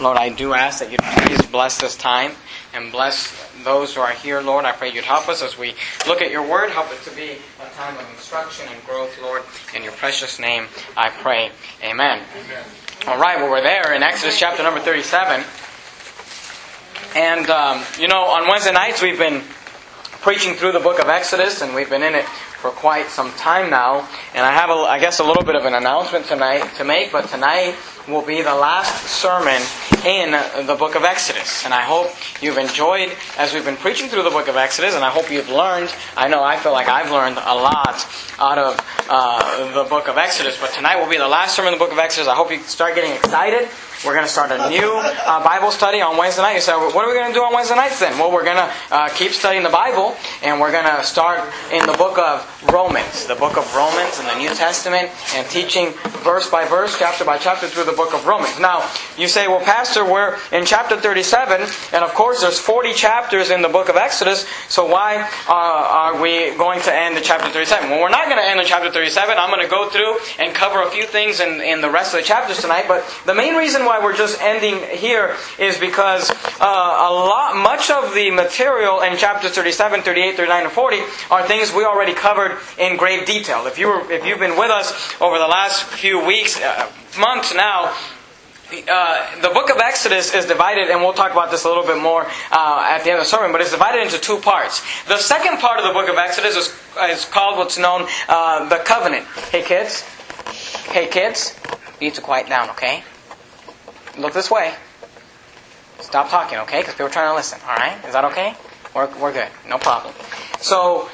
Lord, I do ask that you'd please bless this time and bless those who are here, Lord. I pray you'd help us as we look at your word. Help it to be a time of instruction and growth, Lord. In your precious name, I pray. Amen. Amen. All right, well, we're there in Exodus chapter number 37. And, um, you know, on Wednesday nights we've been preaching through the book of Exodus, and we've been in it for quite some time now. And I have, a, I guess, a little bit of an announcement tonight to make, but tonight will be the last sermon in the book of Exodus. And I hope you've enjoyed as we've been preaching through the book of Exodus, and I hope you've learned. I know I feel like I've learned a lot out of uh, the book of Exodus, but tonight will be the last sermon in the book of Exodus. I hope you start getting excited we're going to start a new uh, Bible study on Wednesday night. You say, what are we going to do on Wednesday nights then? Well, we're going to uh, keep studying the Bible, and we're going to start in the book of Romans, the book of Romans in the New Testament, and teaching verse by verse, chapter by chapter through the book of Romans. Now, you say, well, Pastor, we're in chapter 37, and of course, there's 40 chapters in the book of Exodus, so why uh, are we going to end in chapter 37? Well, we're not going to end in chapter 37. I'm going to go through and cover a few things in, in the rest of the chapters tonight, but the main reason why we're just ending here is because uh, a lot, much of the material in chapters 37, 38, 39, and 40 are things we already covered in great detail. If you were, if you've been with us over the last few weeks, uh, months now, uh, the book of Exodus is divided, and we'll talk about this a little bit more uh, at the end of the sermon, but it's divided into two parts. The second part of the book of Exodus is, is called what's known uh, the covenant. Hey, kids. Hey, kids. You need to quiet down, okay? Look this way. Stop talking, okay? Because people are trying to listen. All right? Is that okay? We're, we're good. No problem. So,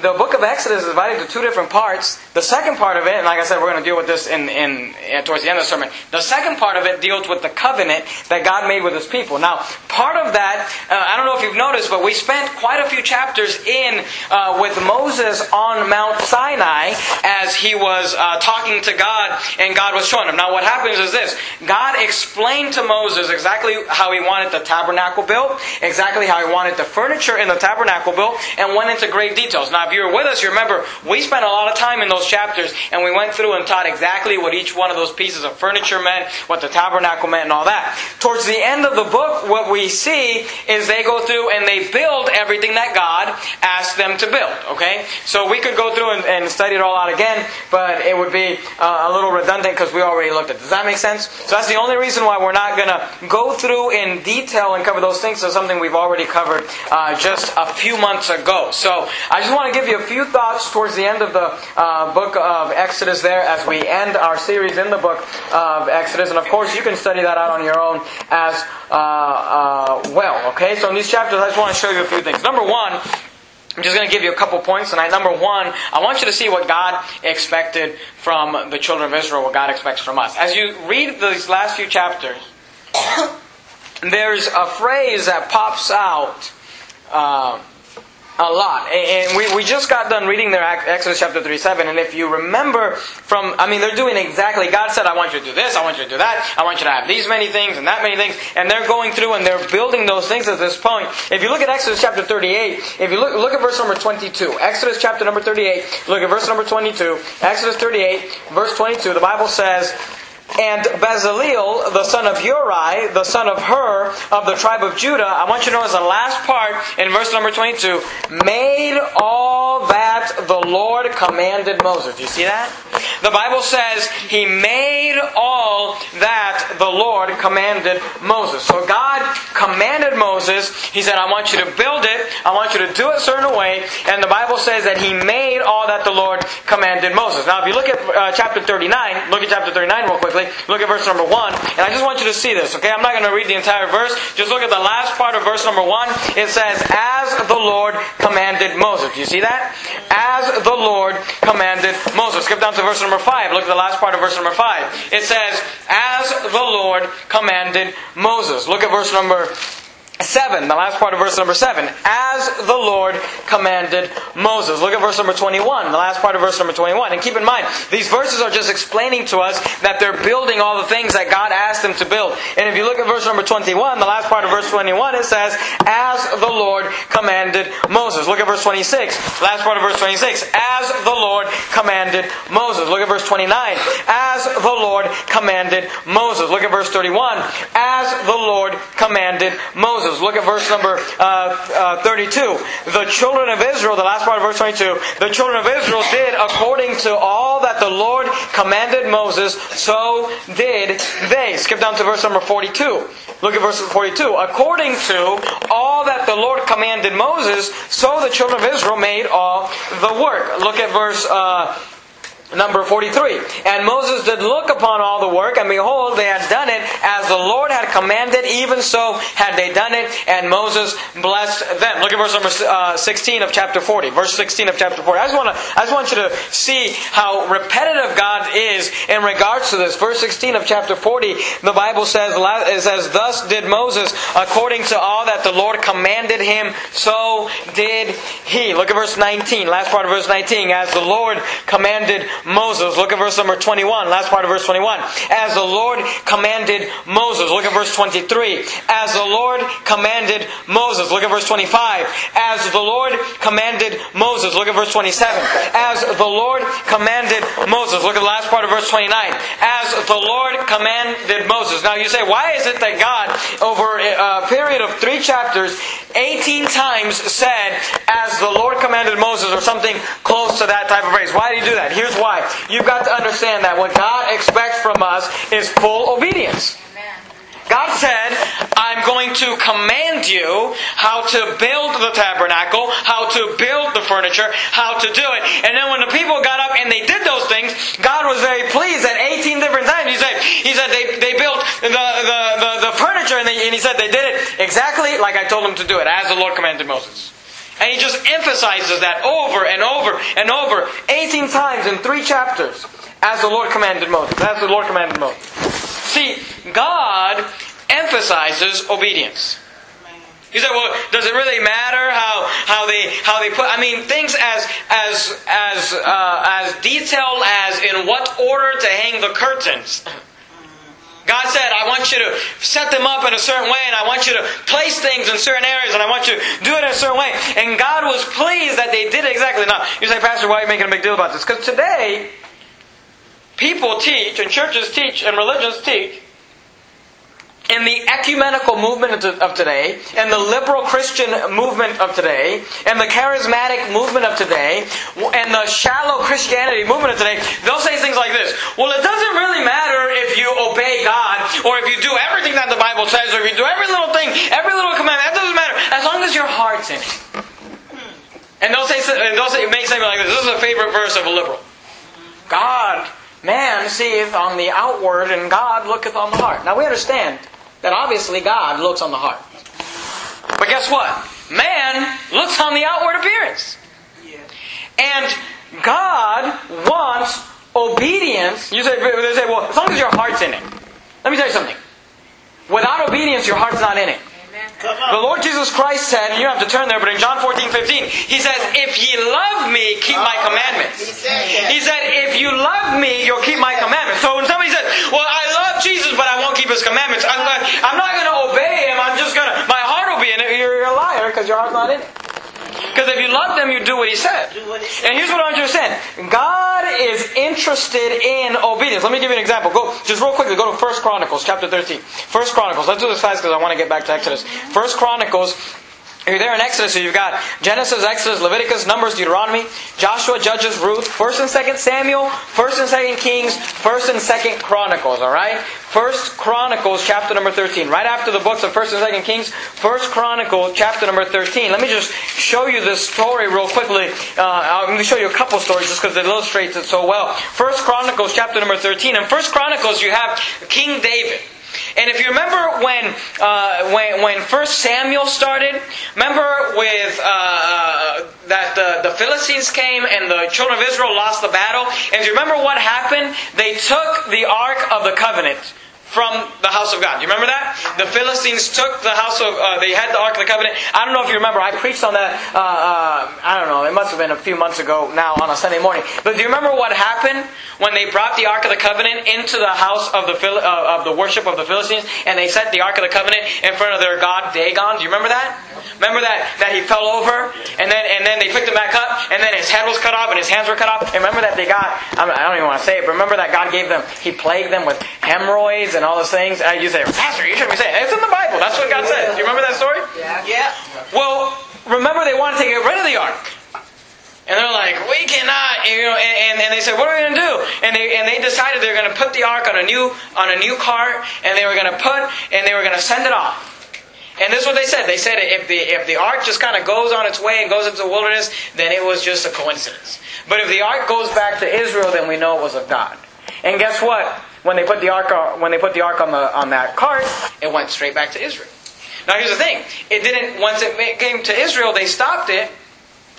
the book of Exodus is divided into two different parts. The second part of it, and like I said, we're going to deal with this in, in, towards the end of the sermon. The second part of it deals with the covenant that God made with His people. Now, part of that, uh, I don't know if you've noticed, but we spent quite a few chapters in uh, with Moses on Mount Sinai as he was uh, talking to God, and God was showing him. Now, what happens is this: God explained to Moses exactly how He wanted the tabernacle built, exactly how He wanted the furniture in the tabernacle built, and went into great details. Now, if you were with us, you remember we spent a lot of time in those chapters and we went through and taught exactly what each one of those pieces of furniture meant, what the tabernacle meant, and all that. Towards the end of the book, what we see is they go through and they build everything that God asked them to build. Okay? So we could go through and, and study it all out again, but it would be uh, a little redundant because we already looked at it. Does that make sense? So that's the only reason why we're not going to go through in detail and cover those things. So something we've already covered uh, just a few months ago. So I just want to give you a few thoughts towards the end of the uh, book of Exodus there as we end our series in the book of Exodus. And of course, you can study that out on your own as uh, uh, well. Okay, so in these chapters, I just want to show you a few things. Number one, I'm just going to give you a couple points tonight. Number one, I want you to see what God expected from the children of Israel, what God expects from us. As you read these last few chapters, there's a phrase that pops out. Uh, a lot. And we, we just got done reading their Exodus chapter 37, and if you remember from, I mean, they're doing exactly, God said, I want you to do this, I want you to do that, I want you to have these many things and that many things, and they're going through and they're building those things at this point. If you look at Exodus chapter 38, if you look, look at verse number 22, Exodus chapter number 38, look at verse number 22, Exodus 38, verse 22, the Bible says, and Bezaleel, the son of Uri, the son of Hur, of the tribe of Judah, I want you to notice the last part in verse number 22, made all that the Lord commanded Moses. Do you see that? The Bible says he made all that the Lord commanded Moses. So God commanded Moses, he said, I want you to build it, I want you to do it a certain way, and the Bible says that he made all that the Lord commanded Moses. Now, if you look at uh, chapter 39, look at chapter 39 real quickly. Look at verse number 1. And I just want you to see this, okay? I'm not going to read the entire verse. Just look at the last part of verse number 1. It says, As the Lord commanded Moses. Do you see that? As the Lord commanded Moses. Skip down to verse number 5. Look at the last part of verse number 5. It says, As the Lord commanded Moses. Look at verse number 7, the last part of verse number 7, as the Lord commanded Moses. Look at verse number 21, the last part of verse number 21. And keep in mind, these verses are just explaining to us that they're building all the things that God asked them to build. And if you look at verse number 21, the last part of verse 21, it says, as the Lord commanded Moses. Look at verse 26, last part of verse 26, as the Lord commanded Moses. Look at verse 29, as the Lord commanded Moses. Look at verse 31, as the Lord commanded Moses. Look at verse number uh, uh, 32. The children of Israel, the last part of verse 22, the children of Israel did according to all that the Lord commanded Moses, so did they. Skip down to verse number 42. Look at verse 42. According to all that the Lord commanded Moses, so the children of Israel made all the work. Look at verse uh, Number 43. And Moses did look upon all the work, and behold, they had done it as the Lord had commanded, even so had they done it, and Moses blessed them. Look at verse number uh, 16 of chapter 40. Verse 16 of chapter 40. I just, want to, I just want you to see how repetitive God is in regards to this. Verse 16 of chapter 40, the Bible says, it says, Thus did Moses according to all that the Lord commanded him, so did he. Look at verse 19, last part of verse 19. As the Lord commanded Moses. Look at verse number 21, last part of verse 21. As the Lord commanded Moses. Look at verse 23. As the Lord commanded Moses. Look at verse 25. As the Lord commanded Moses. Look at verse 27. As the Lord commanded Moses. Look at the last part of verse 29. As the Lord commanded Moses. Now you say, why is it that God, over a period of three chapters, 18 times said, as the Lord commanded Moses, or something close to that type of phrase? Why did he do that? Here's why. You've got to understand that what God expects from us is full obedience. God said, I'm going to command you how to build the tabernacle, how to build the furniture, how to do it. And then when the people got up and they did those things, God was very pleased at 18 different times. He said, he said they, they built the, the, the, the furniture and, they, and he said they did it exactly like I told them to do it, as the Lord commanded Moses. And he just emphasizes that over and over and over, 18 times in three chapters, as the Lord commanded Moses. As the Lord commanded Moses. See, God emphasizes obedience. You say, well, does it really matter how, how they how they put? I mean, things as as as uh, as detailed as in what order to hang the curtains. God said, I want you to set them up in a certain way, and I want you to place things in certain areas, and I want you to do it in a certain way. And God was pleased that they did it exactly. Now, you say, Pastor, why are you making a big deal about this? Because today, people teach, and churches teach, and religions teach, in the ecumenical movement of today, in the liberal Christian movement of today, in the charismatic movement of today, and the shallow Christianity movement of today, they'll say things like this Well, it doesn't really matter if you obey God, or if you do everything that the Bible says, or if you do every little thing, every little commandment, that doesn't matter, as long as your heart's in it. And they'll say, and they'll say, make something like this. This is a favorite verse of a liberal. God, man seeth on the outward, and God looketh on the heart. Now we understand that obviously God looks on the heart. But guess what? Man looks on the outward appearance. And God wants obedience. You say, they say, well, as long as your heart's in it. Let me tell you something. Without obedience, your heart's not in it. The Lord Jesus Christ said, and you don't have to turn there, but in John 14, 15, He says, If ye love me, keep my commandments. He said, If you love me, you'll keep my commandments. So when somebody says, Well, I love Jesus, but I won't keep His commandments, I'm, I'm not going to obey Him, I'm just going to, my heart will be in it. You're, you're a liar because your heart's not in it. Because if you love them, you do what he said. And here's what I want you to understand. God is interested in obedience. Let me give you an example. Go just real quickly, go to First Chronicles, chapter 13. First Chronicles. Let's do this fast because I want to get back to Exodus. First Chronicles you're there in Exodus, you've got Genesis, Exodus, Leviticus, Numbers, Deuteronomy, Joshua, Judges, Ruth, 1st and 2nd Samuel, 1st and 2nd Kings, 1st and 2nd Chronicles, alright? 1st Chronicles, chapter number 13. Right after the books of 1st and 2nd Kings, 1st Chronicles, chapter number 13. Let me just show you this story real quickly. Uh, I'm going to show you a couple stories just because it illustrates it so well. 1st Chronicles, chapter number 13. In 1st Chronicles, you have King David. And if you remember when uh, when when First Samuel started, remember with uh, uh, that the, the Philistines came and the children of Israel lost the battle. And do you remember what happened? They took the Ark of the Covenant from the house of God. You remember that? The Philistines took the house of, uh, they had the Ark of the Covenant. I don't know if you remember, I preached on that, uh, uh, I don't know, it must have been a few months ago now on a Sunday morning. But do you remember what happened when they brought the Ark of the Covenant into the house of the, uh, of the worship of the Philistines and they set the Ark of the Covenant in front of their god Dagon? Do you remember that? Remember that, that he fell over and then, and then they picked him back up and then his head was cut off and his hands were cut off? And remember that they got, I don't even want to say it, but remember that God gave them, he plagued them with hemorrhoids and and all those things. Uh, you say, Pastor, you shouldn't be saying it. It's in the Bible. That's what God says. Do you remember that story? Yeah. Yeah. Well, remember they wanted to get rid of the ark. And they're like, we cannot, you know, and, and, they said, what are we going to do? And they, and they decided they were going to put the ark on a new, on a new cart, and they were going to put, and they were going to send it off. And this is what they said. They said if the, if the ark just kind of goes on its way and goes into the wilderness, then it was just a coincidence. But if the ark goes back to Israel, then we know it was of God. And guess what? when they put the ark on, when they put the ark on the on that cart, it went straight back to Israel. Now here's the thing: it didn't. Once it came to Israel, they stopped it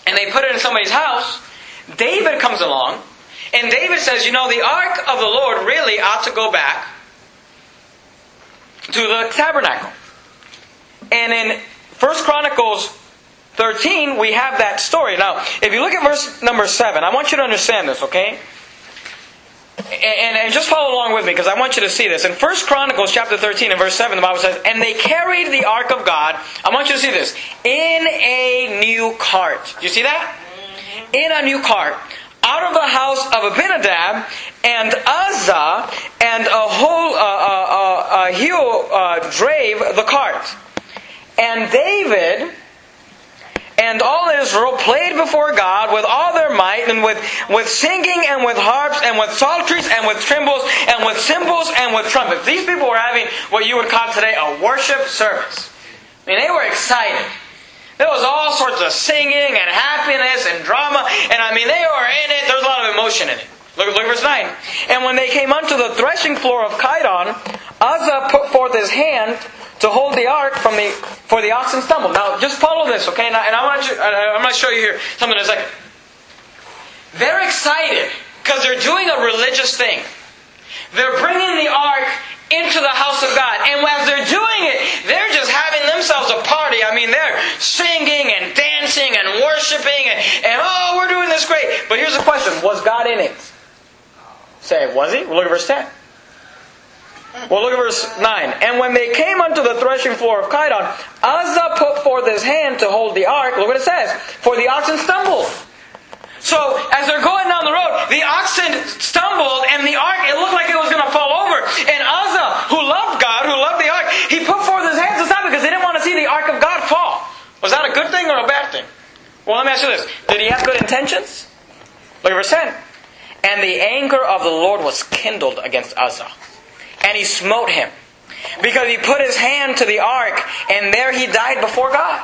and they put it in somebody's house. David comes along, and David says, "You know, the ark of the Lord really ought to go back to the tabernacle." And in First Chronicles 13, we have that story. Now, if you look at verse number 7, I want you to understand this, okay? and, and, just follow along with me because I want you to see this. In 1 Chronicles chapter 13 and verse 7, the Bible says, And they carried the ark of God, I want you to see this, in a new cart. Do you see that? In a new cart. Out of the house of Abinadab and Uzzah and Ahio uh, uh, uh, uh, drave the cart. And David and all Israel played before God with all their might and with, with singing and with harps and with psalteries and with timbrels and with cymbals and with trumpets. These people were having what you would call today a worship service. I mean, they were excited. There was all sorts of singing and happiness and drama, and I mean, they were in it. There was a lot of emotion in it. Look, look at verse 9. And when they came unto the threshing floor of Chidon, Uzzah put forth his hand to hold the ark from the for the oxen stumbled. Now, just follow this, okay? And I, and I want you, I'm going to show you here something that's like they're excited because they're doing a religious thing. They're bringing the ark into the house of God, and as they're doing it, they're just having themselves a party. I mean, they're singing and dancing and worshiping, and, and oh, we're doing this great. But here's the question: Was God in it? Say, was He? Well, look at verse ten. Well, look at verse 9. And when they came unto the threshing floor of Chidon, Uzzah put forth his hand to hold the ark. Look what it says. For the oxen stumbled. So, as they're going down the road, the oxen stumbled and the ark, it looked like it was going to fall over. And Uzzah, who loved God, who loved the ark, he put forth his hands to stop because they didn't want to see the ark of God fall. Was that a good thing or a bad thing? Well, let me ask you this. Did he have good intentions? Look at verse 10. And the anger of the Lord was kindled against Uzzah and he smote him because he put his hand to the ark and there he died before God.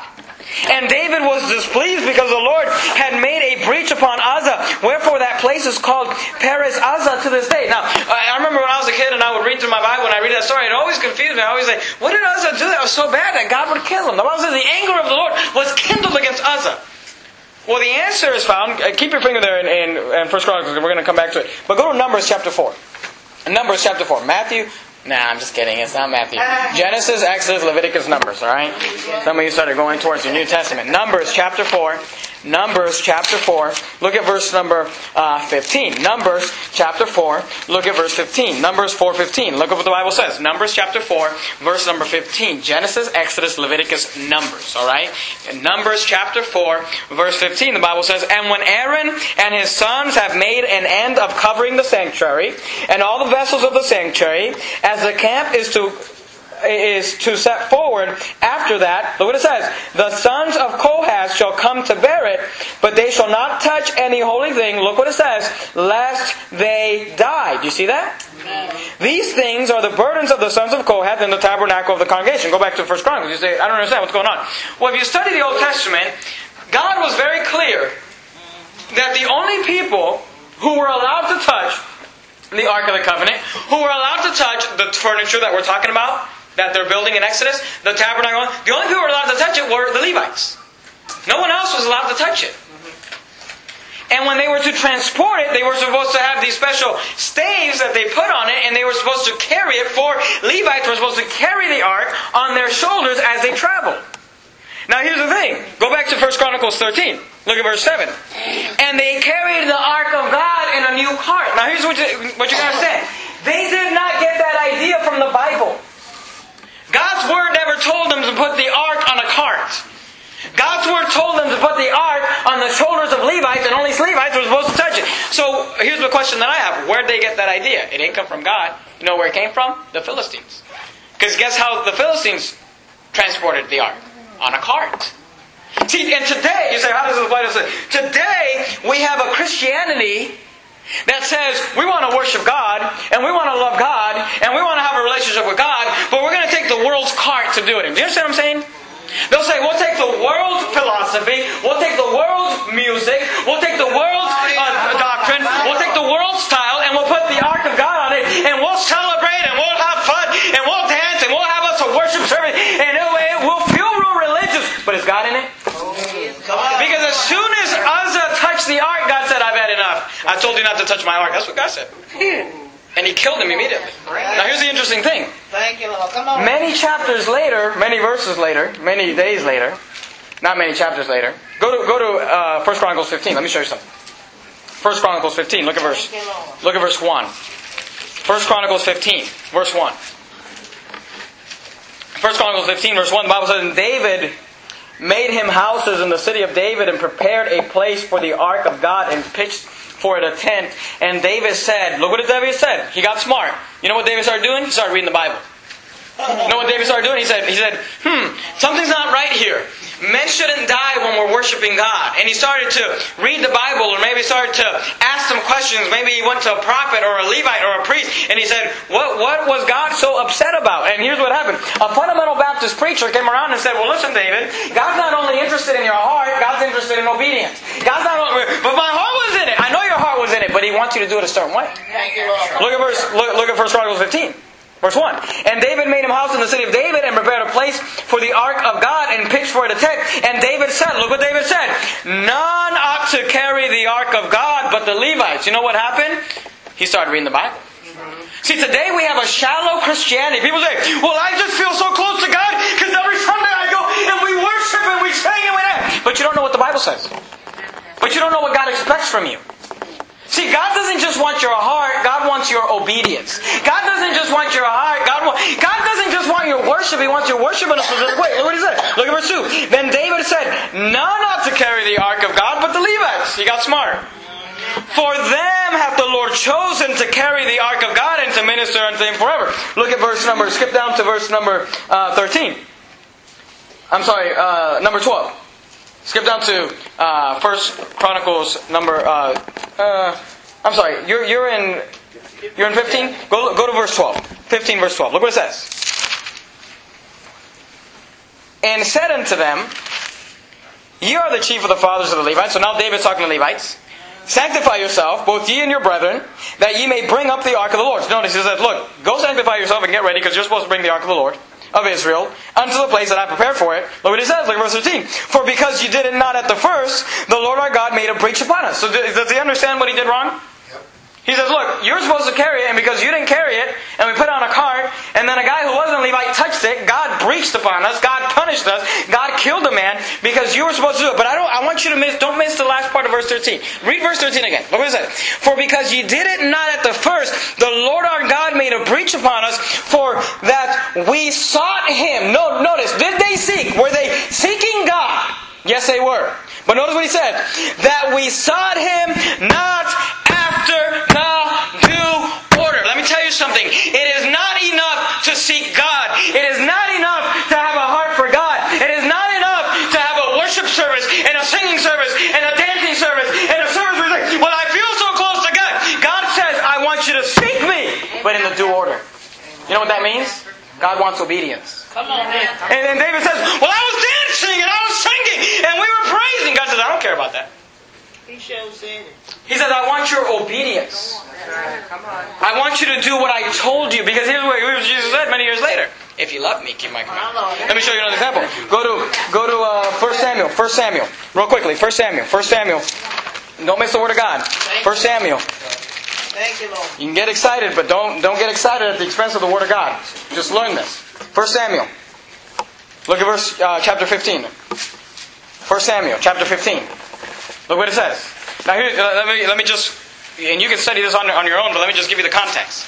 And David was displeased because the Lord had made a breach upon Uzzah. Wherefore that place is called Perez Uzzah to this day. Now, I remember when I was a kid and I would read through my Bible and I read that story, it always confused me. I always say, what did Uzzah do that was so bad that God would kill him? The Bible says the anger of the Lord was kindled against Uzzah. Well, the answer is found. Uh, keep your finger there in, in, in First Chronicles. We're going to come back to it. But go to Numbers chapter 4. Numbers chapter 4. Matthew. Nah, I'm just kidding. It's not Matthew. Genesis, Exodus, Leviticus, Numbers, alright? Some of you started going towards the New Testament. Numbers chapter 4. Numbers chapter 4. Look at verse number uh, 15. Numbers chapter 4. Look at verse 15. Numbers 4.15. Look at what the Bible says. Numbers chapter 4, verse number 15. Genesis, Exodus, Leviticus, Numbers. Alright? Numbers chapter 4, verse 15. The Bible says, And when Aaron and his sons have made an end of covering the sanctuary, and all the vessels of the sanctuary, as the camp is to is to set forward after that. Look what it says. The sons of Kohath shall come to bear it, but they shall not touch any holy thing. Look what it says. Lest they die. Do you see that? These things are the burdens of the sons of Kohath in the tabernacle of the congregation. Go back to First Chronicles. You say, I don't understand what's going on. Well, if you study the Old Testament, God was very clear that the only people who were allowed to touch the Ark of the Covenant, who were allowed to touch the furniture that we're talking about, that they're building in Exodus, the tabernacle, the only people who were allowed to touch it were the Levites. No one else was allowed to touch it. And when they were to transport it, they were supposed to have these special staves that they put on it, and they were supposed to carry it. For Levites were supposed to carry the ark on their shoulders as they traveled. Now here's the thing. Go back to 1 Chronicles 13. Look at verse 7. And they carried the ark of God in a new cart. Now here's what you, what you gotta say. They did not get that idea from the Bible. God's word never told them to put the ark on a cart. God's word told them to put the ark on the shoulders of Levites, and only Levites were supposed to touch it. So here's the question that I have: Where'd they get that idea? It didn't come from God. You know where it came from? The Philistines. Because guess how the Philistines transported the ark? On a cart. See, and today, you say, how does this apply to us? Today, we have a Christianity that says we want to worship God and we want to love God and we want to have a relationship with God, but we're going to take the world's cart to do it. Do you understand what I'm saying? They'll say, we'll take the world's philosophy, we'll take the world's music, we'll take the world's uh, doctrine, we'll take the world's style, and we'll put the Ark of God on it, and we'll celebrate, and we'll have fun, and we'll dance, and we'll have us a worship service, and it, will feel real religious. But is God in it? Because as soon as Uzzah touched the ark, God said, had enough. I told you not to touch my ark. That's what God said. And he killed him immediately. Now here's the interesting thing. Thank you, Lord. Come on. Many chapters later, many verses later, many days later, not many chapters later, go to go to uh, 1 Chronicles 15. Let me show you something. 1 Chronicles 15. Look at verse. Thank you, Lord. Look at verse 1. 1 Chronicles 15, verse 1. 1 Chronicles 15, verse 1, the Bible says, And David made him houses in the city of David and prepared a place for the ark of God and pitched for it a tent. And David said, Look what David said. He got smart. You know what David started doing? He started reading the Bible. You know what David started doing? He said, he said, hmm, something's not right here. Men shouldn't die when we're worshiping God. And he started to read the Bible or maybe started to ask some questions. Maybe he went to a prophet or a Levite or a priest and he said, what, what was God so upset about? And here's what happened. A fundamental Baptist preacher came around and said, well listen David, God's not only interested in your heart, God's interested in obedience. God's not only, but my heart was in it. I know your heart was in it, but he wants you to do it a certain way. Thank you, Lord. Look at verse. Look, look at First Chronicles 15, verse one. And David made him house in the city of David and prepared a place for the ark of God and pitched for it a tent. And David said, "Look what David said: None ought to carry the ark of God but the Levites." You know what happened? He started reading the Bible. See, today we have a shallow Christianity. People say, "Well, I just feel so close to God because every Sunday I go and we worship and we sing and we dance." But you don't know what the Bible says. But you don't know what God expects from you. See, God doesn't just want your heart, God wants your obedience. God doesn't just want your heart, God, wa- God doesn't just want your worship, He wants your worship in a specific way. Look what He said. Look at verse 2. Then David said, None ought to carry the ark of God but the Levites. He got smart. For them hath the Lord chosen to carry the ark of God and to minister unto Him forever. Look at verse number, skip down to verse number uh, 13. I'm sorry, uh, number 12. Skip down to uh, First Chronicles number. Uh, uh, I'm sorry. You're you're in you're in 15. Go go to verse 12. 15 verse 12. Look what it says. And said unto them, Ye are the chief of the fathers of the Levites. So now David's talking to Levites. Sanctify yourself, both ye and your brethren, that ye may bring up the ark of the Lord. Notice he says, Look, go sanctify yourself and get ready, because you're supposed to bring the ark of the Lord of Israel unto the place that I prepared for it. Look what he says, look at verse 13. For because you did it not at the first, the Lord our God made a breach upon us. So does he understand what he did wrong? He says, Look, you're supposed to carry it, and because you didn't carry it, and we put it on a cart, and then a guy who wasn't Levite touched it, God breached upon us, God punished us, God killed a man because you were supposed to do it. But I don't I want you to miss don't miss the last part of verse 13. Read verse 13 again. Look what it. For because you did it not at the first, the Lord our God made a breach upon us, for that we sought him. No, notice, did they seek? Were they seeking God? Yes, they were. But notice what he said. That we sought him not after the due order. Let me tell you something. It is not enough to seek God. It is not enough to have a heart for God. It is not enough to have a worship service and a singing service and a dancing service and a service where like, well, I feel so close to God. God says, I want you to seek me, but in the due order. You know what that means? God wants obedience. Come on, man. And then David says, Well, I was dancing and I was singing and we were praising. God says, I don't care about that. He shows it. He says, I want your obedience. I want you to do what I told you. Because here's what Jesus said many years later. If you love me, keep my command. Let me show you another example. Go to go to uh, 1 Samuel. 1 Samuel. Real quickly. 1 Samuel. 1 Samuel. Don't miss the word of God. First Samuel. Thank you, Lord. You can get excited, but don't don't get excited at the expense of the word of God. Just learn this. First Samuel. Look at verse uh, chapter 15. First Samuel chapter 15. Look what it says. Now here, uh, let me let me just, and you can study this on, on your own, but let me just give you the context.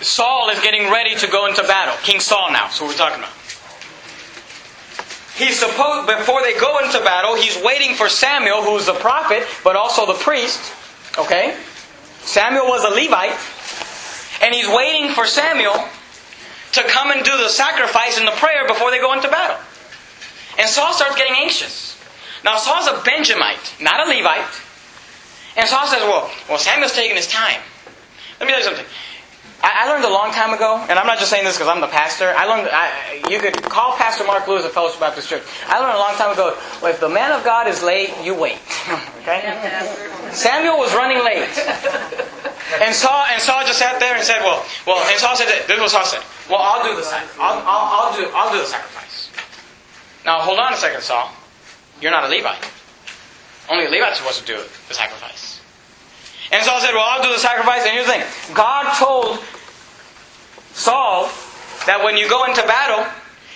Saul is getting ready to go into battle. King Saul now. So we're talking about. He's supposed before they go into battle, he's waiting for Samuel, who's the prophet, but also the priest. Okay? Samuel was a Levite. And he's waiting for Samuel to come and do the sacrifice and the prayer before they go into battle. And Saul starts getting anxious. Now Saul's a Benjamite, not a Levite. And Saul says, Well, well Samuel's taking his time. Let me tell you something. I, learned a long time ago, and I'm not just saying this because I'm the pastor. I learned I, you could call Pastor Mark Lewis of Fellowship Baptist Church. I learned a long time ago. Well, if the man of God is late, you wait. okay. Samuel was running late, and Saul and Saul just sat there and said, "Well, well." And Saul said, "This is what Saul said. Well, I'll do the I'll, I'll, I'll do I'll do the sacrifice." Now hold on a second, Saul. You're not a Levite. Only a Levite's supposed to do the sacrifice. And Saul said, Well, I'll do the sacrifice. And here's the thing God told Saul that when you go into battle,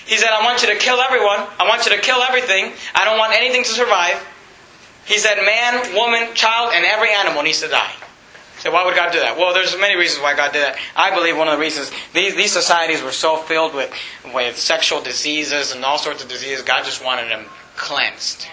he said, I want you to kill everyone. I want you to kill everything. I don't want anything to survive. He said, Man, woman, child, and every animal needs to die. So why would God do that? Well, there's many reasons why God did that. I believe one of the reasons these, these societies were so filled with, with sexual diseases and all sorts of diseases, God just wanted them cleansed.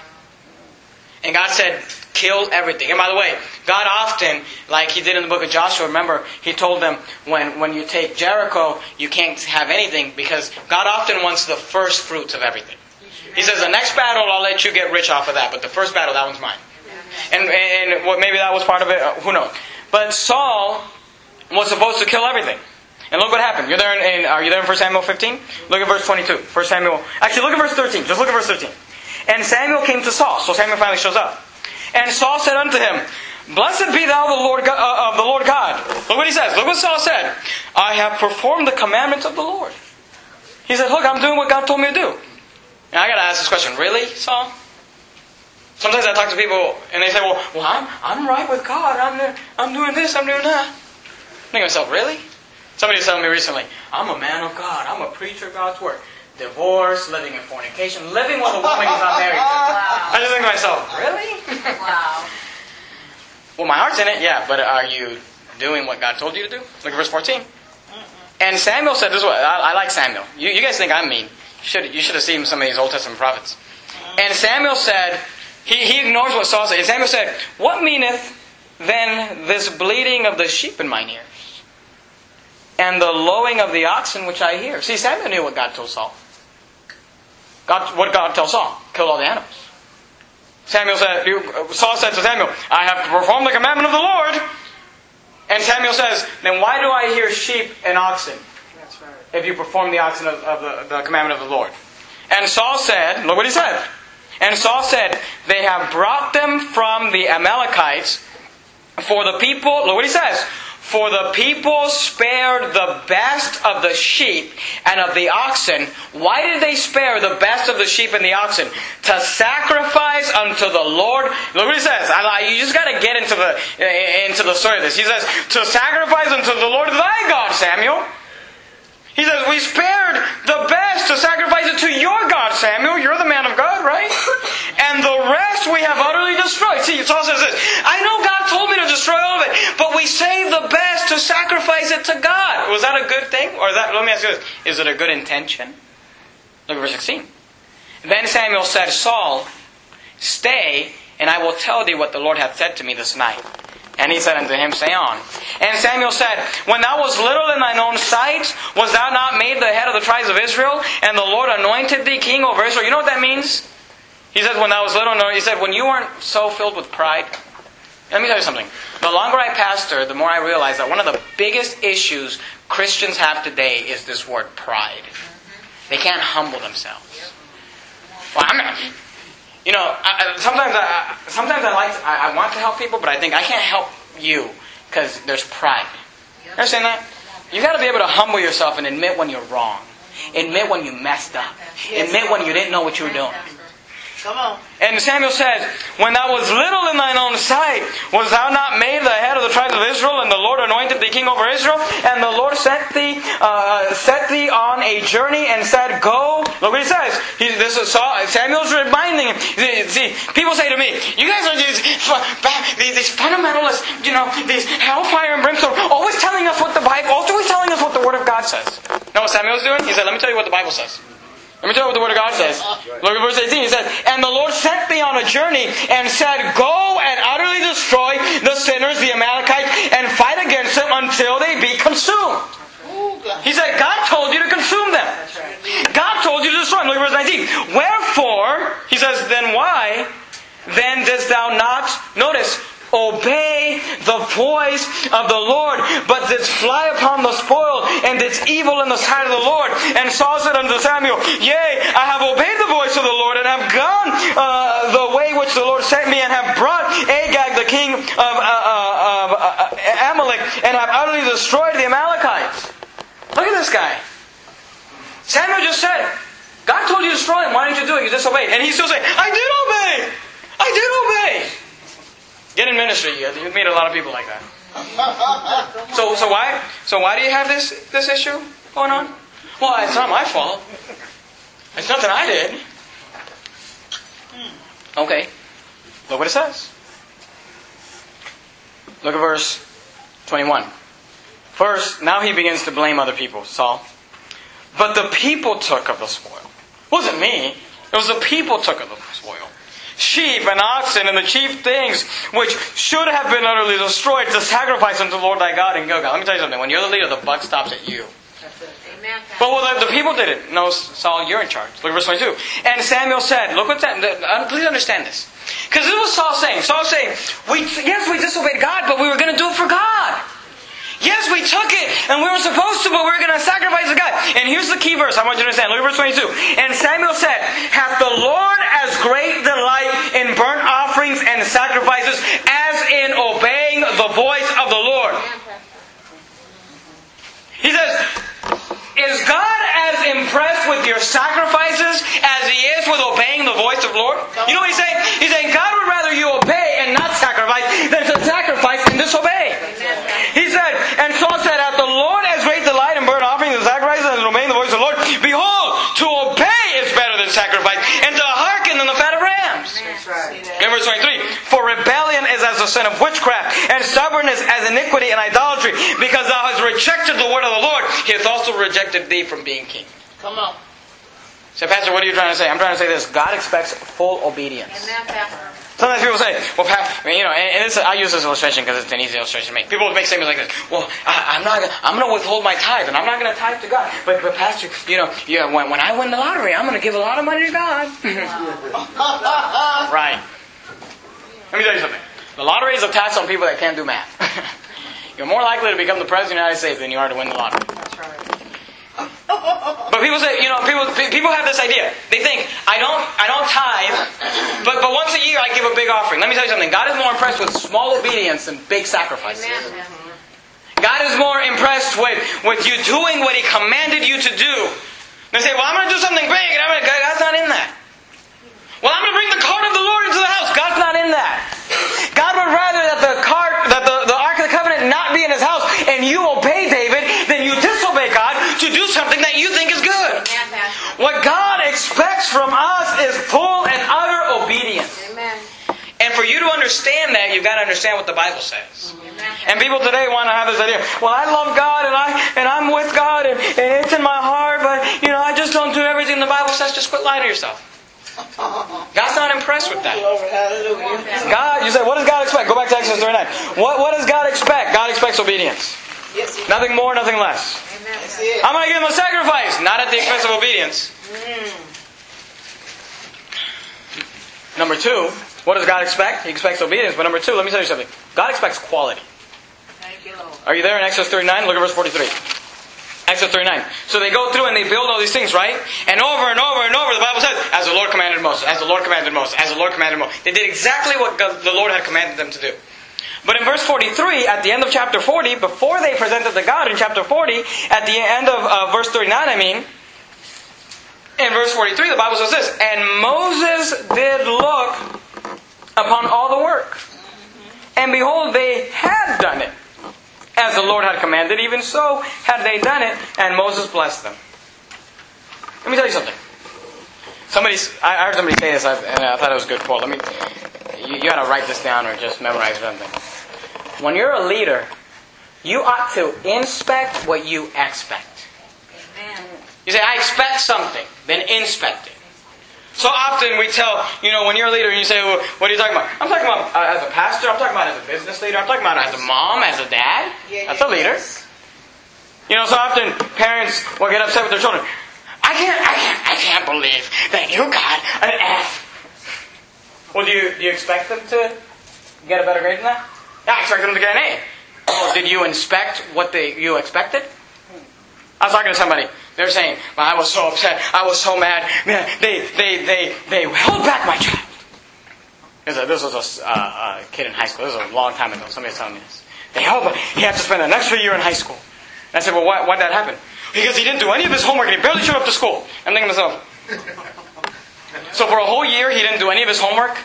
And God said, kill everything. And by the way, God often, like He did in the book of Joshua, remember, He told them, when, when you take Jericho, you can't have anything because God often wants the first fruits of everything. He says, the next battle, I'll let you get rich off of that, but the first battle, that one's mine. And, and what, maybe that was part of it, uh, who knows. But Saul was supposed to kill everything. And look what happened. You're there in, in are you there in 1 Samuel 15? Look at verse 22. 1 Samuel. Actually, look at verse 13. Just look at verse 13. And Samuel came to Saul. So Samuel finally shows up. And Saul said unto him, Blessed be thou the Lord uh, of the Lord God. Look what he says. Look what Saul said. I have performed the commandments of the Lord. He said, Look, I'm doing what God told me to do. And I got to ask this question. Really, Saul? Sometimes I talk to people and they say, Well, well I'm, I'm right with God. I'm, I'm doing this. I'm doing that. I think to myself, Really? Somebody was telling me recently, I'm a man of God. I'm a preacher of God's word. Divorce, living in fornication, living with a woman he's not married to. Wow. I just think to myself, really? Wow. Well, my heart's in it, yeah, but are you doing what God told you to do? Look at verse 14. And Samuel said this way. I, I like Samuel. You, you guys think I'm mean. You should, you should have seen some of these Old Testament prophets. And Samuel said, he, he ignores what Saul said. And Samuel said, What meaneth then this bleating of the sheep in mine ears? And the lowing of the oxen which I hear. See, Samuel knew what God told Saul. God, what God told Saul? Kill all the animals. Samuel said, Saul said to Samuel, I have performed the commandment of the Lord. And Samuel says, Then why do I hear sheep and oxen? That's right. If you perform the oxen of, of the, the commandment of the Lord. And Saul said, Look what he said. And Saul said, They have brought them from the Amalekites for the people, look what he says. For the people spared the best of the sheep and of the oxen. Why did they spare the best of the sheep and the oxen? To sacrifice unto the Lord. Look what he says. I, you just got to get into the into the story of this. He says, "To sacrifice unto the Lord thy God, Samuel." He says, "We spared the best to sacrifice it to your God, Samuel. You're the man of God, right? And the rest we have utterly destroyed." See, Saul says this. I know God told me to destroy all of it, but we saved the best to sacrifice it to God. Was that a good thing, or is that? Let me ask you this: Is it a good intention? Look at verse sixteen. Then Samuel said, Saul, stay, and I will tell thee what the Lord hath said to me this night. And he said unto him, Say on. And Samuel said, When thou was little in thine own sight, was thou not made the head of the tribes of Israel? And the Lord anointed thee king over Israel. You know what that means? He says, When thou was little, no, he said, When you weren't so filled with pride. Let me tell you something. The longer I pastor, the more I realize that one of the biggest issues Christians have today is this word pride. They can't humble themselves. Well, I'm not. You know, I, I- sometimes I, sometimes I like, to, I, I want to help people, but I think I can't help you because there's pride. You understand that? You got to be able to humble yourself and admit when you're wrong, admit when you messed up, admit when you didn't know what you were doing. Come on. And Samuel said, When thou was little in thine own sight, was thou not made the head of the tribes of Israel, and the Lord anointed thee king over Israel? And the Lord sent thee, uh, set thee on a journey and said, Go. Look what he says. He, this is Saul, Samuel's reminding him. See, people say to me, You guys are these, these, these fundamentalists, you know, these hellfire and brimstone, always telling us what the Bible, always telling us what the Word of God says. You Know what Samuel's doing? He said, Let me tell you what the Bible says. Let me tell you what the Word of God says. Look at verse 18. He says, And the Lord sent me on a journey and said, Go and utterly destroy the sinners, the Amalekites, and fight against them until they be consumed. He said, God told you to consume them. God told you to destroy them. Look at verse 19. Wherefore, he says, then why? Then dost thou not, notice, obey the voice of the Lord, but didst fly upon the spoil, and didst evil in the sight of the Lord. And Saul said unto Samuel, Yea, I have obeyed the voice of the Lord, and have gone uh, the way which the Lord sent me, and have brought Agag, the king of, uh, uh, of uh, Amalek, and have utterly destroyed the Amalekites. Look at this guy. Samuel just said, God told you to destroy him. Why didn't you do it? You disobeyed. And he's still saying, I did obey. I did obey. Get in ministry. You meet a lot of people like that. So, so why? So why do you have this this issue going on? Well, it's not my fault. It's nothing I did. Okay. Look what it says. Look at verse 21. First, now he begins to blame other people, Saul. But the people took of the spoil. It wasn't me. It was the people took of the spoil. Sheep and oxen and the chief things which should have been utterly destroyed to sacrifice unto the Lord thy God in Gilgal. Let me tell you something. When you're the leader, the buck stops at you. Amen. But well, the, the people did it. No, Saul, you're in charge. Look at verse 22. And Samuel said, look what that, please understand this. Because this is what Saul's saying. Saul's saying, we, yes, we disobeyed God, but we were going to do it for God. Yes, we took it, and we were supposed to, but we were going to sacrifice to God. And here's the key verse I want you to understand. Look at verse 22. And Samuel said, Hath the Lord as great delight in burnt offerings and sacrifices as in obeying the voice of the Lord? He says, Is God as impressed with your sacrifices as He is with obeying the voice of the Lord? You know what He's saying? He's saying God would rather you obey and not sacrifice than to sacrifice and disobey. He said, and Saul said, Hath the Lord as great delight in burnt offerings and sacrifices as in obeying the voice of the Lord? Behold, to obey is sacrifice, and to hearken than the fat of rams. That's right. In verse 23, for rebellion is as the sin of witchcraft, and stubbornness as iniquity and idolatry. Because thou hast rejected the word of the Lord, he hath also rejected thee from being king. Come on. So, Pastor, what are you trying to say? I'm trying to say this God expects full obedience. Amen, Pastor. Sometimes people say, well, Pat, I mean, you know, and, and this, I use this illustration because it's an easy illustration to make. People make statements like this. Well, I, I'm not, I'm going to withhold my tithe, and I'm not going to tithe to God. But, but Pastor, you know, yeah, when, when I win the lottery, I'm going to give a lot of money to God. right. Let me tell you something. The lottery is a tax on people that can't do math. You're more likely to become the president of the United States than you are to win the lottery. But people say, you know, people people have this idea. They think I don't I don't tithe, but but once a year I give a big offering. Let me tell you something. God is more impressed with small obedience than big sacrifices. Amen, God is more impressed with with you doing what He commanded you to do. They say, well, I'm going to do something big, and I'm gonna, God's not in that. Well, I'm going to bring the cart of the Lord into the house. God's not in that. God would rather that the cart, that the, the Ark of the Covenant not be in His house, and you obey David, than you disobey God to do something that you think is good. Amen, Pastor. What God expects from us is full and utter obedience. Amen. And for you to understand that, you've got to understand what the Bible says. And people today want to have this idea. Well, I love God and I and I'm with God and, and it's in my heart, but you know I just don't do everything the Bible says. Just quit lying to yourself. God's not impressed with that. Hallelujah. God, you say, what does God expect? Go back to Exodus 39. What what does God expect? God expects obedience. Yes, Nothing more, nothing less. Amen. That's Pastor. it. I'm going to give him a sacrifice, not at the expense of obedience. Mm. Number two, what does God expect? He expects obedience. But number two, let me tell you something. God expects quality. Thank you, Are you there in Exodus 39? Look at verse 43. Exodus 39. So they go through and they build all these things, right? And over and over and over, the Bible says, as the Lord commanded Moses, as the Lord commanded Moses, as the Lord commanded Moses. They did exactly what God, the Lord had commanded them to do. But in verse 43, at the end of chapter 40, before they presented to God in chapter 40, at the end of uh, verse 39, I mean, in verse 43, the Bible says this And Moses did look upon all the work. And behold, they had done it. As the Lord had commanded, even so had they done it, and Moses blessed them. Let me tell you something. Somebody, I heard somebody say this, and I thought it was a good quote. Let me, you, you got to write this down or just memorize something. When you're a leader, you ought to inspect what you expect. You say, I expect something, then inspect it. So often we tell, you know, when you're a leader and you say, well, what are you talking about? I'm talking about uh, as a pastor, I'm talking about as a business leader, I'm talking about as a mom, as a dad. That's a leader. You know, so often parents will get upset with their children. I can't, I can't, I can't believe that you got an F. Well, do you, do you expect them to get a better grade than that? Yeah, I expect them to get an A. Well, did you inspect what they, you expected? I was talking to somebody. They were saying, well, I was so upset. I was so mad. Man, they, they, they, they held back my child. This was a, this was a, uh, a kid in high school. This was a long time ago. Somebody was telling me this. They held back. He had to spend the next year in high school. And I said, well, why, why did that happen? Because he didn't do any of his homework and he barely showed up to school. I'm thinking to myself, so for a whole year he didn't do any of his homework?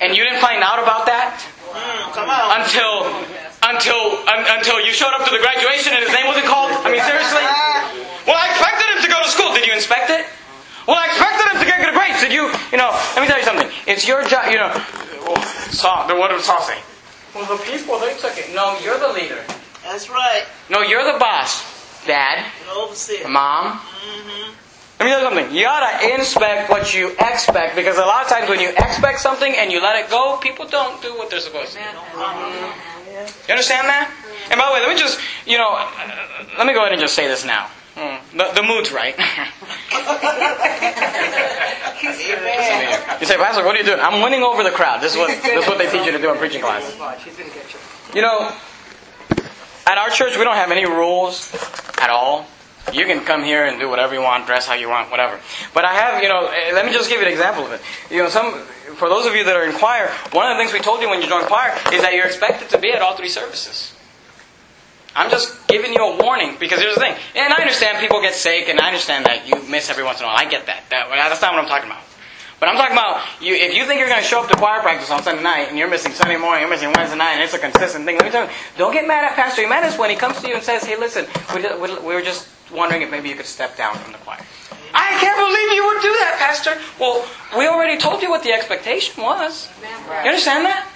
And you didn't find out about that? Mm, come on. Until until un, until you showed up to the graduation and his name wasn't called? I mean seriously? Well I expected him to go to school. Did you inspect it? Well I expected him to get good grades. Did you you know, let me tell you something. It's your job you know Saul what did Saul say? Well the people they took it. No, you're the leader. That's right. No, you're the boss. Dad. The overseer. Mom. Mm-hmm. Let me tell you something. You ought to inspect what you expect because a lot of times when you expect something and you let it go, people don't do what they're supposed to do. You understand that? And by the way, let me just, you know, uh, let me go ahead and just say this now. Hmm. The, the mood's right. you say, Pastor, what are you doing? I'm winning over the crowd. This is what, this is what they teach you to do in preaching class. You know, at our church, we don't have any rules at all. You can come here and do whatever you want, dress how you want, whatever. But I have, you know, eh, let me just give you an example of it. You know, some for those of you that are in choir, one of the things we told you when you join choir is that you're expected to be at all three services. I'm just giving you a warning because here's the thing, and I understand people get sick, and I understand that you miss every once in a while. I get that. that that's not what I'm talking about. But I'm talking about you. If you think you're going to show up to choir practice on Sunday night and you're missing Sunday morning, you're missing Wednesday night, and it's a consistent thing. Let me tell you, don't get mad at Pastor Jimenez when he comes to you and says, "Hey, listen, we, we were just wondering if maybe you could step down from the choir." I can't believe you would do that, Pastor. Well, we already told you what the expectation was. You understand that?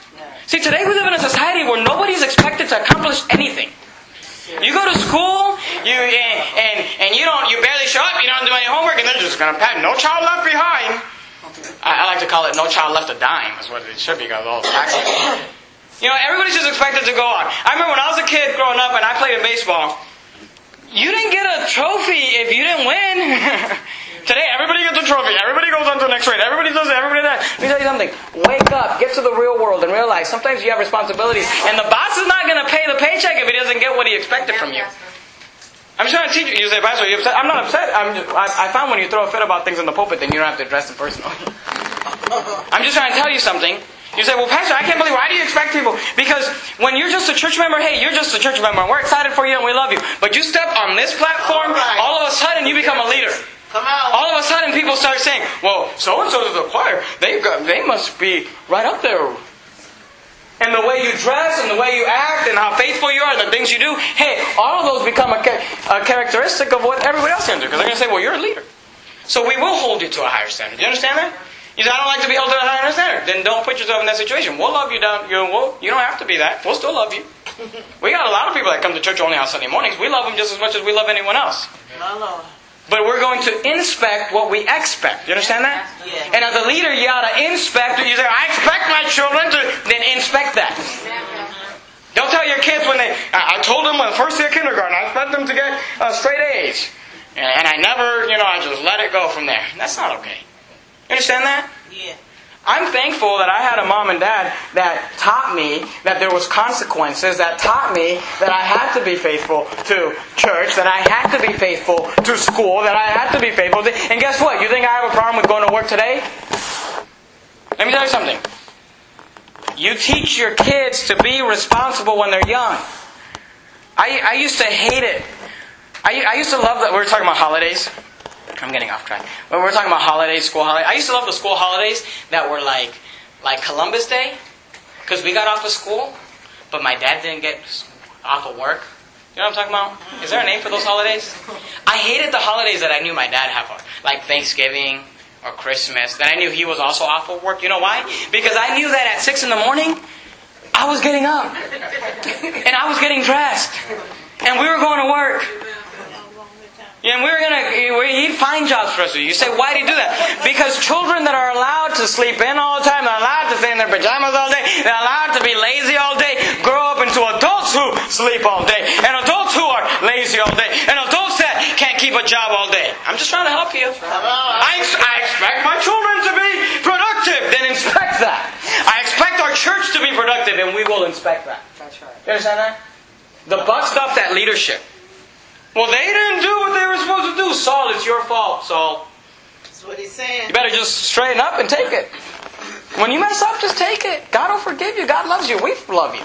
See, today we live in a society where nobody's expected to accomplish anything. You go to school, you and, and, you don't you barely show up, you don't do any homework, and they're just gonna pat no child left behind. I, I like to call it no child left a dime, is what it should be because all the taxes. You know, everybody's just expected to go on. I remember when I was a kid growing up and I played in baseball, you didn't get a trophy if you didn't win. Today, everybody gets a trophy. Everybody goes on to the next grade. Everybody does it. Everybody does that. Let me tell you something. Wake up. Get to the real world and realize sometimes you have responsibilities. And the boss is not going to pay the paycheck if he doesn't get what he expected from you. I'm just trying to teach you. You say, Pastor, are you upset? I'm not upset. I'm just, I, I found when you throw a fit about things in the pulpit, then you don't have to address them personally. I'm just trying to tell you something. You say, well, Pastor, I can't believe, why do you expect people? Because when you're just a church member, hey, you're just a church member, and we're excited for you and we love you. But you step on this platform, All right. all of a sudden you become a leader. All of a sudden people start saying, well, so and so is the choir. They've got, they must be right up there. And the way you dress and the way you act and how faithful you are and the things you do, hey, all of those become a, a characteristic of what everybody else can do. Because they're going to say, well, you're a leader. So we will hold you to a higher standard. Do you understand that? You say, I don't like to be held to a higher standard. Then don't put yourself in that situation. We'll love you down. You, we'll, you don't have to be that. We'll still love you. We got a lot of people that come to church only on Sunday mornings. We love them just as much as we love anyone else. But we're going to inspect what we expect. You understand that? Yeah. And as a leader, you ought to inspect. You say, I expect my children to, then inspect that. Don't tell your kids when they, I, I told them when the first day of kindergarten, I expect them to get uh, straight A's. And, and I never, you know, I just let it go from there. That's not okay. You understand that? Yeah. I'm thankful that I had a mom and dad that taught me that there was consequences, that taught me that I had to be faithful to church, that I had to be faithful to school, that I had to be faithful to... And guess what? You think I have a problem with going to work today? Let me tell you something. You teach your kids to be responsible when they're young. I, I used to hate it. I, I used to love that. We were talking about holidays. I'm getting off track. When we're talking about holidays, school holidays, I used to love the school holidays that were like, like Columbus Day, because we got off of school, but my dad didn't get off of work. You know what I'm talking about? Is there a name for those holidays? I hated the holidays that I knew my dad had, for, like Thanksgiving or Christmas, that I knew he was also off of work. You know why? Because I knew that at 6 in the morning, I was getting up. And I was getting dressed. And we were going to work. And we were gonna, he'd find jobs for us. You say, why did he do that? Because children that are allowed to sleep in all the time, they're allowed to stay in their pajamas all day, they're allowed to be lazy all day, grow up into adults who sleep all day, and adults who are lazy all day, and adults that can't keep a job all day. I'm just trying to help you. I, I expect my children to be productive, then inspect that. I expect our church to be productive, and we will inspect that. That's right. You understand that? The buck stopped at leadership. Well, they didn't do what they were supposed to do. Saul, it's your fault, Saul. That's what he's saying. You better just straighten up and take it. When you mess up, just take it. God will forgive you. God loves you. We love you.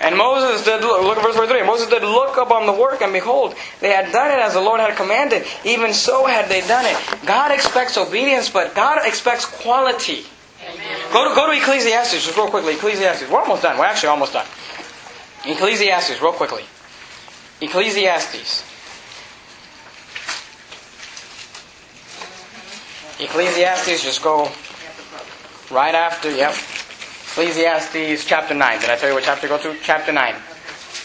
And Moses did, look at verse 43. Moses did look upon the work, and behold, they had done it as the Lord had commanded. Even so had they done it. God expects obedience, but God expects quality. Go to, go to Ecclesiastes, just real quickly. Ecclesiastes. We're almost done. We're actually almost done. Ecclesiastes, real quickly. Ecclesiastes. Ecclesiastes, just go right after, yep. Ecclesiastes chapter 9. Did I tell you what chapter to go to? Chapter 9.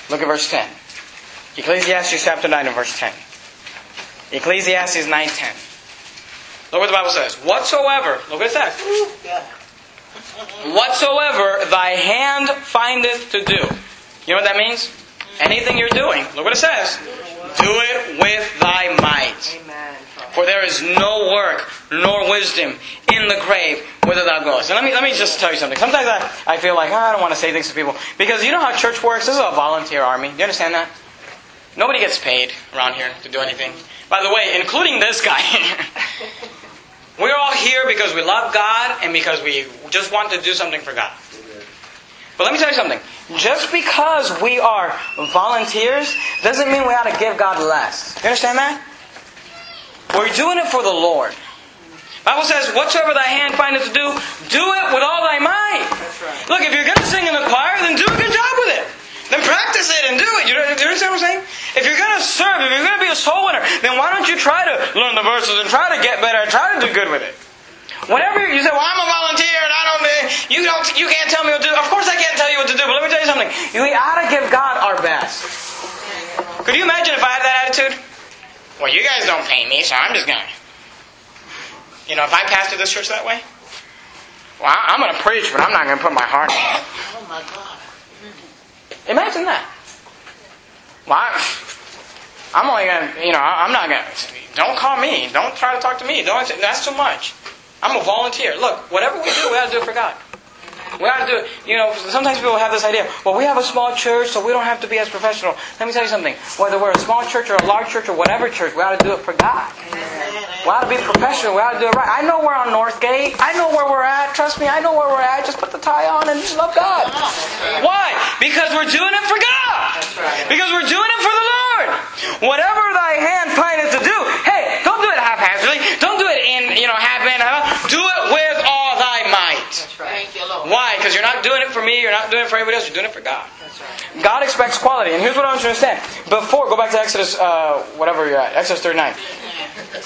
Look at verse 10. Ecclesiastes chapter 9 and verse 10. Ecclesiastes 9 10. Look what the Bible says. Whatsoever, look what it says. Whatsoever thy hand findeth to do. You know what that means? Anything you're doing, look what it says. Do it with thy might. For there is no work nor wisdom in the grave whither thou goest. And let me let me just tell you something. Sometimes I, I feel like "Ah, I don't want to say things to people because you know how church works. This is a volunteer army. Do you understand that? Nobody gets paid around here to do anything. By the way, including this guy. We're all here because we love God and because we just want to do something for God. But let me tell you something. Just because we are volunteers doesn't mean we ought to give God less. You understand that? We're doing it for the Lord. Bible says, whatsoever thy hand findeth to do, do it with all thy might. That's right. Look, if you're going to sing in the choir, then do a good job with it. Then practice it and do it. You, you understand what I'm saying? If you're going to serve, if you're going to be a soul winner, then why don't you try to learn the verses and try to get better and try to do good with it? Whenever you say, "Well, I'm a volunteer and I don't," you don't, you can't tell me what to do. Of course, I can't tell you what to do. But let me tell you something. We ought to give God our best. Could you imagine if I had that attitude? Well, you guys don't pay me, so I'm just gonna. You know, if I pastored this church that way, well, I'm gonna preach, but I'm not gonna put my heart. in it. Oh my God. Imagine that. Well, I'm only gonna, you know, I'm not gonna. Don't call me. Don't try to talk to me. Don't. That's too much. I'm a volunteer. Look, whatever we do, we to do it for God. We to do it. You know, sometimes people have this idea. Well, we have a small church, so we don't have to be as professional. Let me tell you something. Whether we're a small church or a large church or whatever church, we ought to do it for God. We ought to be professional. We ought to do it right. I know we're on Northgate. I know where we're at. Trust me, I know where we're at. Just put the tie on and love God. Why? Because we're doing it for God. Because we're doing it for the Lord. Whatever thy hand findeth to do, hey, don't do it haphazardly. Don't do it in, you know, half in, half out. Do it with all thy might. Thank you, Lord. Why? Because you're not doing it for me. You're not doing it for anybody else. You're doing it for God. That's right. God expects quality. And here's what I want you to understand. Before, go back to Exodus, uh, whatever you're at, Exodus 39.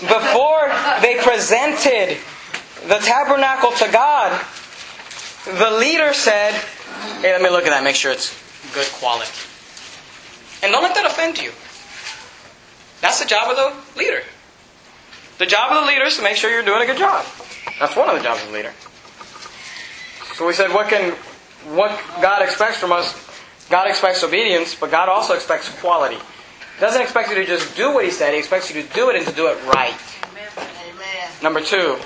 Before they presented the tabernacle to God, the leader said, hey, let me look at that, make sure it's good quality. And don't let that offend you. That's the job of the leader. The job of the leader is to make sure you're doing a good job. That's one of the jobs of the leader. So we said, what can, what God expects from us? God expects obedience, but God also expects quality. He doesn't expect you to just do what He said. He expects you to do it and to do it right. Amen. Number two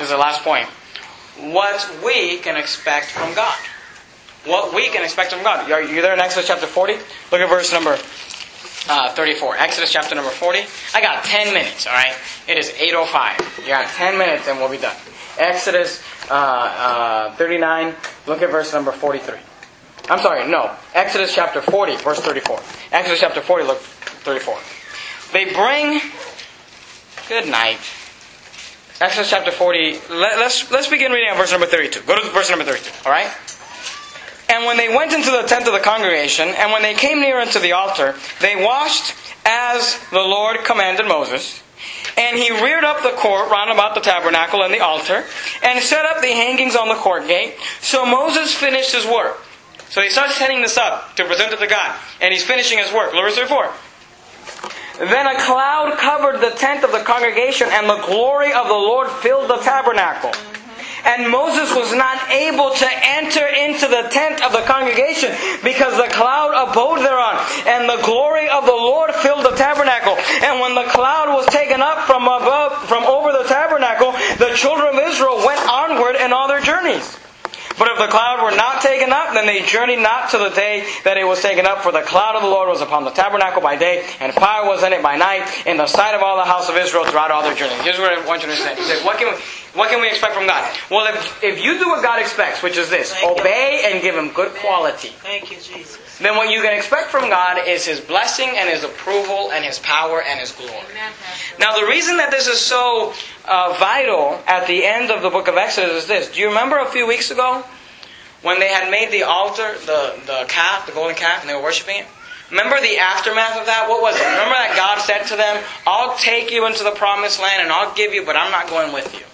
is the last point. What we can expect from God. What we can expect from God. Are you there in Exodus chapter 40? Look at verse number uh, 34. Exodus chapter number 40. I got 10 minutes, all right? It is 8.05. You got 10 minutes and we'll be done. Exodus uh, uh, 39. Look at verse number 43. I'm sorry, no. Exodus chapter 40, verse 34. Exodus chapter 40, look, 34. they bring. Good night. Exodus chapter 40. Let, us let's begin reading at verse number 32. Go to verse number 32. All right. And when they went into the tent of the congregation, and when they came near unto the altar, they washed as the Lord commanded Moses. And he reared up the court round about the tabernacle and the altar, and set up the hangings on the court gate. So Moses finished his work. So he starts setting this up to present it to God, and he's finishing his work. Verse 34. Then a cloud covered the tent of the congregation, and the glory of the Lord filled the tabernacle. And Moses was not able to enter into the tent of the congregation because the cloud abode thereon. And the glory of the Lord filled the tabernacle. And when the cloud was taken up from above, from over the tabernacle, the children of Israel went onward in all their journeys. But if the cloud were not taken up, then they journeyed not to the day that it was taken up, for the cloud of the Lord was upon the tabernacle by day, and fire was in it by night, in the sight of all the house of Israel throughout all their journeys. Here's what I want you to understand. You say, what can we, what can we expect from God? Well, if, if you do what God expects, which is this, Thank you. obey and give Him good quality, Thank you, Jesus. Then what you can expect from God is His blessing and His approval and His power and His glory. Amen, Now, the reason that this is so uh, vital at the end of the book of Exodus is this. Do you remember a few weeks ago when they had made the altar, the, the calf, the golden calf, and they were worshiping it? Remember the aftermath of that? What was it? Remember that God said to them, I'll take you into the promised land and I'll give you, but I'm not going with you.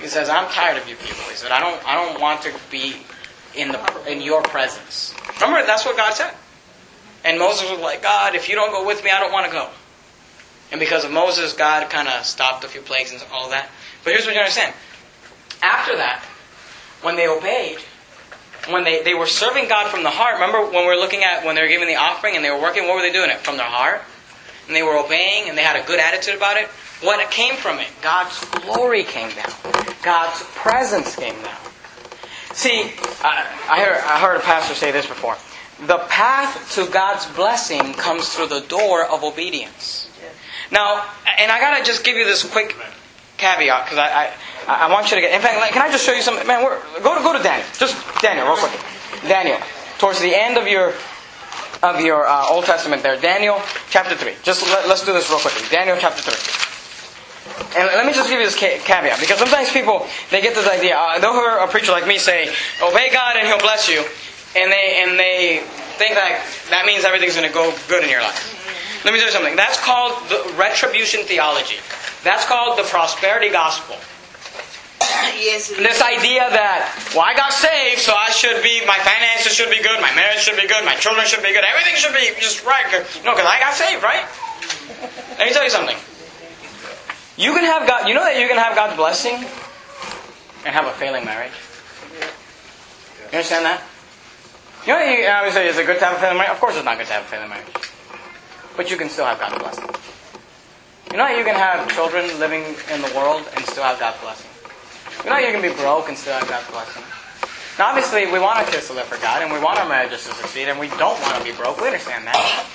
He says, I'm tired of you people. He said, I don't, I don't want to be in, the, in your presence. Remember, that's what God said. And Moses was like, God, if you don't go with me, I don't want to go. And because of Moses, God kind of stopped a few plagues and all that. But here's what you understand. After that, when they obeyed, when they, they were serving God from the heart, remember when we are looking at when they were giving the offering and they were working, what were they doing it? From their heart? And they were obeying and they had a good attitude about it. What came from it? God's glory came down. God's presence came down. See, I, heard, I heard a pastor say this before. The path to God's blessing comes through the door of obedience. Now, and I gotta just give you this quick caveat because I, I, I want you to get. In fact, like, can I just show you something? Man, go to go to Daniel. Just Daniel, real quick. Daniel, towards the end of your of your uh, Old Testament, there, Daniel chapter three. Just let, let's do this real quickly. Daniel chapter three. And let me just give you this caveat because sometimes people they get this idea. Uh, they'll hear a preacher like me say, "Obey God and He'll bless you," and they and they think that that means everything's going to go good in your life. Let me tell you something. That's called the retribution theology. That's called the prosperity gospel. yes. This idea that, well, I got saved, so I should be, my finances should be good, my marriage should be good, my children should be good, everything should be just right. No, because I got saved, right? Let me tell you something. You can have God, you know that you can have God's blessing and have a failing marriage? You understand that? You know, you, I would say, is it good to have a failing marriage? Of course it's not good to have a failing marriage. But you can still have God's blessing. You know how you can have children living in the world and still have God's blessing? You know you can be broke and still have God's blessing? Now, obviously, we want our kids to live for God, and we want our marriages to succeed, and we don't want to be broke. We understand that.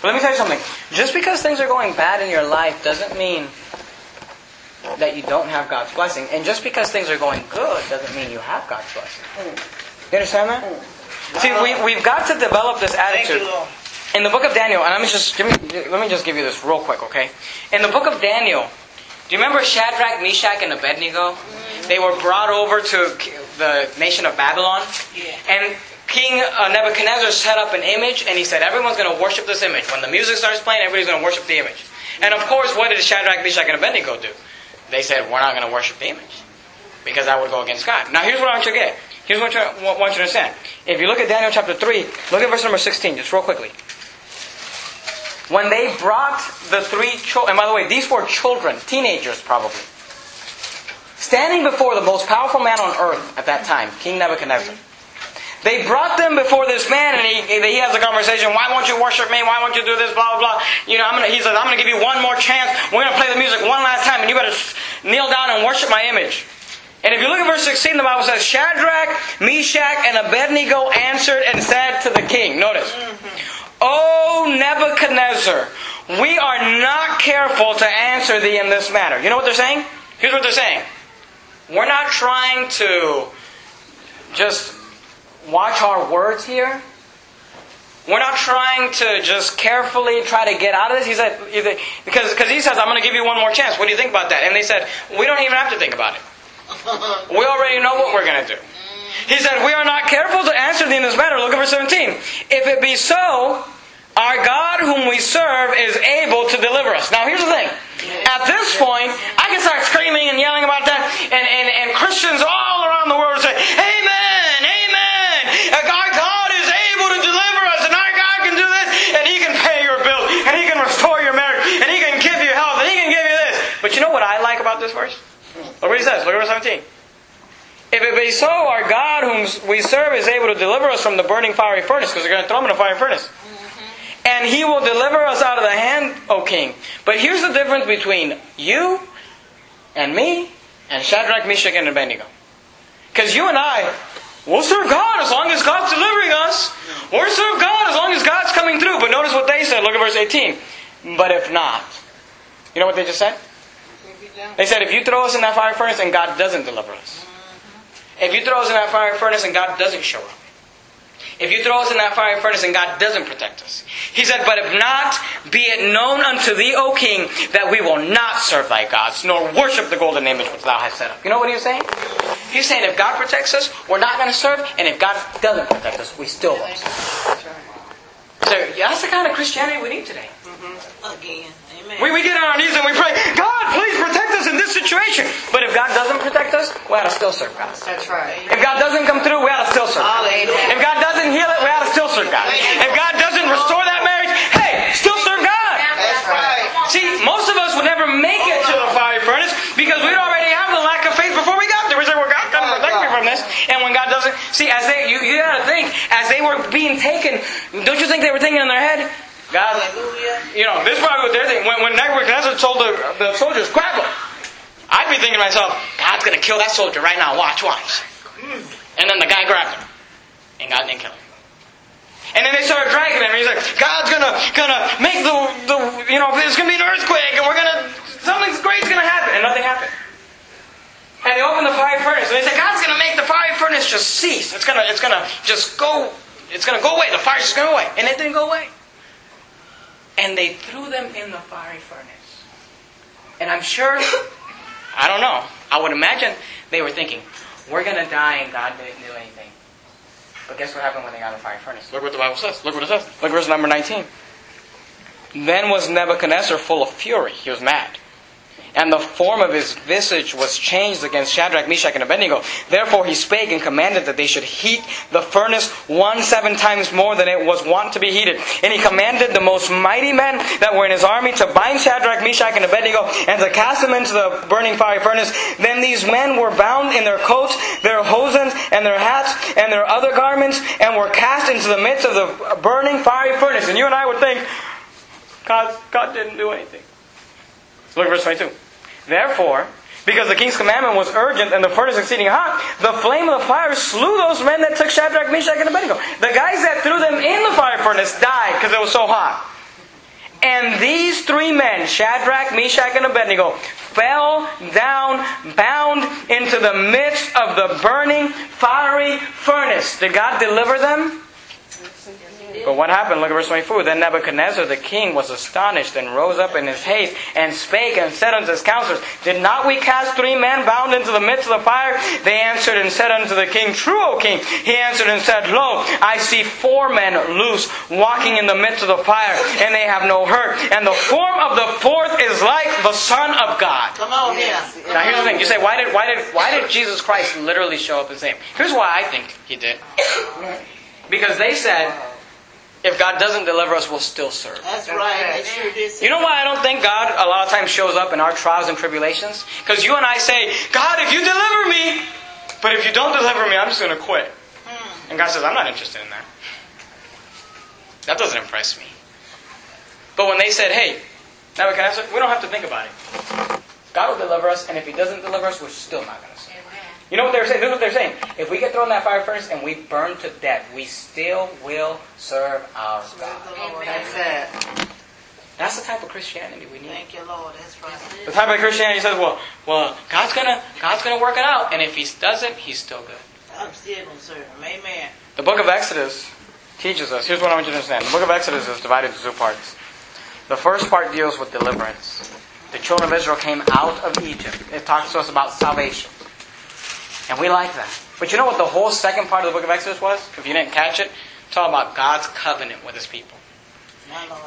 But let me tell you something. Just because things are going bad in your life doesn't mean that you don't have God's blessing. And just because things are going good doesn't mean you have God's blessing. You understand that? See, we, we've got to develop this attitude in the book of Daniel, and let me just give me, let me just give you this real quick, okay? In the book of Daniel, do you remember Shadrach, Meshach, and Abednego? They were brought over to the nation of Babylon, and King uh, Nebuchadnezzar set up an image, and he said everyone's going to worship this image. When the music starts playing, everybody's going to worship the image. And of course, what did Shadrach, Meshach, and Abednego do? They said, "We're not going to worship demons because that would go against God." Now, here's what I want you to get. Here's what I want you to understand. If you look at Daniel chapter 3, look at verse number 16, just real quickly. When they brought the three children, and by the way, these were children, teenagers probably, standing before the most powerful man on earth at that time, King Nebuchadnezzar. They brought them before this man, and he, he has a conversation. Why won't you worship me? Why won't you do this? Blah blah blah. You know, I'm gonna, he says, I'm going to give you one more chance. We're going to play the music one last time, and you better kneel down and worship my image. And if you look at verse 16, the Bible says, Shadrach, Meshach, and Abednego answered and said to the king. Notice, mm-hmm. O Nebuchadnezzar, we are not careful to answer thee in this matter. You know what they're saying? Here's what they're saying. We're not trying to just watch our words here. We're not trying to just carefully try to get out of this. He said, because, because he says, I'm going to give you one more chance. What do you think about that? And they said, we don't even have to think about it. We already know what we're going to do. He said, we are not careful to answer thee in this matter. Look at verse 17. If it be so, our God whom we serve is able to deliver us. Now here's the thing. At this point, I can start screaming and yelling about that, and, and, and Christians all around the world say, Amen, Amen. Our God is able to deliver us, and our God can do this, and He can pay your bills, and He can restore your marriage, and He can give you health, and He can give you this. But you know what I like about this verse? Look what he says. Look at verse 17. If it be so, our God whom we serve is able to deliver us from the burning fiery furnace, because they're going to throw him in a fiery furnace. And he will deliver us out of the hand, O king. But here's the difference between you and me and Shadrach, Meshach, and Abednego. Because you and I, we'll serve God as long as God's delivering us. We'll serve God as long as God's coming through. But notice what they said. Look at verse 18. But if not. You know what they just said? They said, if you throw us in that fire furnace and God doesn't deliver us. If you throw us in that fire furnace and God doesn't show up. If you throw us in that fire furnace and God doesn't protect us. He said, But if not, be it known unto thee, O king, that we will not serve thy gods, nor worship the golden image which thou hast set up. You know what he was saying? He's saying if God protects us, we're not going to serve, and if God doesn't protect us, we still won't serve. So that's the kind of Christianity we need today. Mm-hmm. Again. Amen. We, we get on our knees and we pray, God, please protect us in this situation. But if God doesn't protect us, we ought to still serve God. That's right. If God doesn't come through, we ought to still serve God. If God doesn't heal it, we ought to still serve God. If God doesn't restore that marriage, hey, still serve God. That's right. See, most of us would never make it to the fiery furnace because we'd already have the lack of faith before we got there. We say, well, God can oh, protect me from this. And when God doesn't, see, as they, you, you gotta think, as they were being taken, don't you think they were thinking in their head, God, Hallelujah. you know, this is probably what they're thinking. When, when Nebuchadnezzar told the, the soldiers, grab him, I'd be thinking to myself, God's going to kill that soldier right now. Watch, watch. And then the guy grabbed him, and God didn't kill him. And then they started dragging him. And he's like, God's gonna gonna make the the you know there's gonna be an earthquake, and we're gonna something great's gonna happen, and nothing happened. And they opened the fire furnace, and they said, God's gonna make the fire furnace just cease. It's gonna it's gonna just go. It's gonna go away. The fire's just gonna go away, and it didn't go away and they threw them in the fiery furnace. And I'm sure, I don't know, I would imagine they were thinking, we're going to die and God didn't do anything. But guess what happened when they got in the fiery furnace? Look what the Bible says. Look what it says. Look verse number 19. Then was Nebuchadnezzar full of fury. He was mad. And the form of his visage was changed against Shadrach, Meshach, and Abednego. Therefore he spake and commanded that they should heat the furnace one seven times more than it was wont to be heated. And he commanded the most mighty men that were in his army to bind Shadrach, Meshach, and Abednego and to cast them into the burning fiery furnace. Then these men were bound in their coats, their hosens, and their hats, and their other garments, and were cast into the midst of the burning fiery furnace. And you and I would think, God, God didn't do anything. Look at verse 22. Therefore, because the king's commandment was urgent and the furnace exceeding hot, the flame of the fire slew those men that took Shadrach, Meshach, and Abednego. The guys that threw them in the fire furnace died because it was so hot. And these three men, Shadrach, Meshach, and Abednego, fell down, bound into the midst of the burning, fiery furnace. Did God deliver them? But what happened? Look at verse 24. Then Nebuchadnezzar the king was astonished and rose up in his haste and spake and said unto his counselors, Did not we cast three men bound into the midst of the fire? They answered and said unto the king, True, O king. He answered and said, Lo, I see four men loose walking in the midst of the fire, and they have no hurt. And the form of the fourth is like the Son of God. Come on here. Now here's the thing. You say, why did, why did, why did Jesus Christ literally show up his name? Here's why I think he did. Because they said, if God doesn't deliver us, we'll still serve. That's right. They sure did. You know why I don't think God a lot of times shows up in our trials and tribulations? Because you and I say, God, if you deliver me, but if you don't deliver me, I'm just going to quit. Hmm. And God says, I'm not interested in that. That doesn't impress me. But when they said, hey, Nebuchadnezzar, we can ask, we don't have to think about it. God will deliver us, and if He doesn't deliver us, we're still not going to serve. You know what they're saying? This is what they're saying. If we get thrown in that fire furnace and we burn to death, we still will serve our Serve God. Lord. That's it. That's the type of Christianity we need. Thank you, Lord. That's right. The type of Christianity says, well, well, God's gonna, God's gonna work it out, and if He doesn't, He's still good. I'm still going to serve him. Amen. The book of Exodus teaches us. Here's what I want you to understand. The book of Exodus is divided into two parts. The first part deals with deliverance. The children of Israel came out of Egypt. It talks to us about salvation. And we like that. But you know what the whole second part of the book of Exodus was? If you didn't catch it, it's all about God's covenant with his people.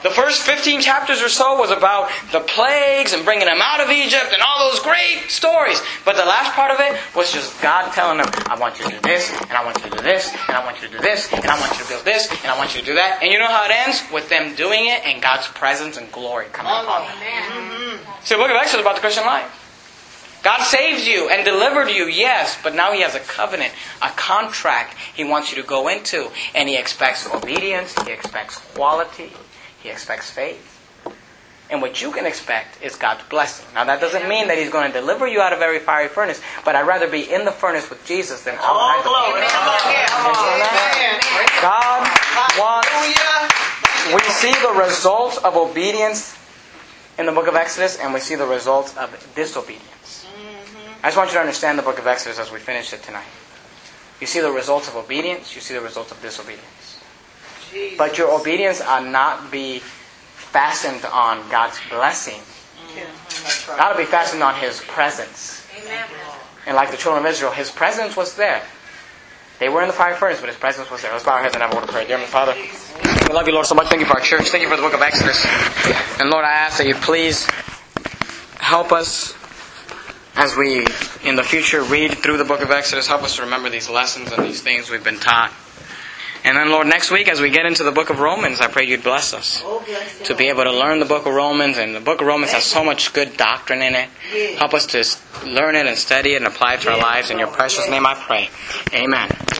The first 15 chapters or so was about the plagues and bringing them out of Egypt and all those great stories. But the last part of it was just God telling them, I want you to do this, and I want you to do this, and I want you to do this, and I want you to build this, and I want you to do that. And you know how it ends? With them doing it and God's presence and glory coming upon them. So the book of Exodus is about the Christian life. God saves you and delivered you, yes, but now He has a covenant, a contract He wants you to go into. And He expects obedience, He expects quality, He expects faith. And what you can expect is God's blessing. Now, that doesn't mean that He's going to deliver you out of every fiery furnace, but I'd rather be in the furnace with Jesus than outside the furnace. Come on here. Come on. Amen. God wants we see the results of obedience in the book of Exodus, and we see the results of disobedience. I just want you to understand the book of Exodus as we finish it tonight. You see the results of obedience, you see the results of disobedience. Jesus. But your obedience ought not be fastened on God's blessing. It ought to be fastened on His presence. And like the children of Israel, His presence was there. They were in the fire furnace, but His presence was there. Let's bow our heads and have a word of prayer. Dear Father, we love you, Lord, so much. Thank you for our church. Thank you for the book of Exodus. And Lord, I ask that you please help us as we, in the future, read through the book of Exodus. Help us to remember these lessons and these things we've been taught. And then, Lord, next week, as we get into the book of Romans, I pray you'd bless us to be able to learn the book of Romans. And the book of Romans has so much good doctrine in it. Help us to learn it and study it and apply it to our lives. In your precious name I pray. Amen.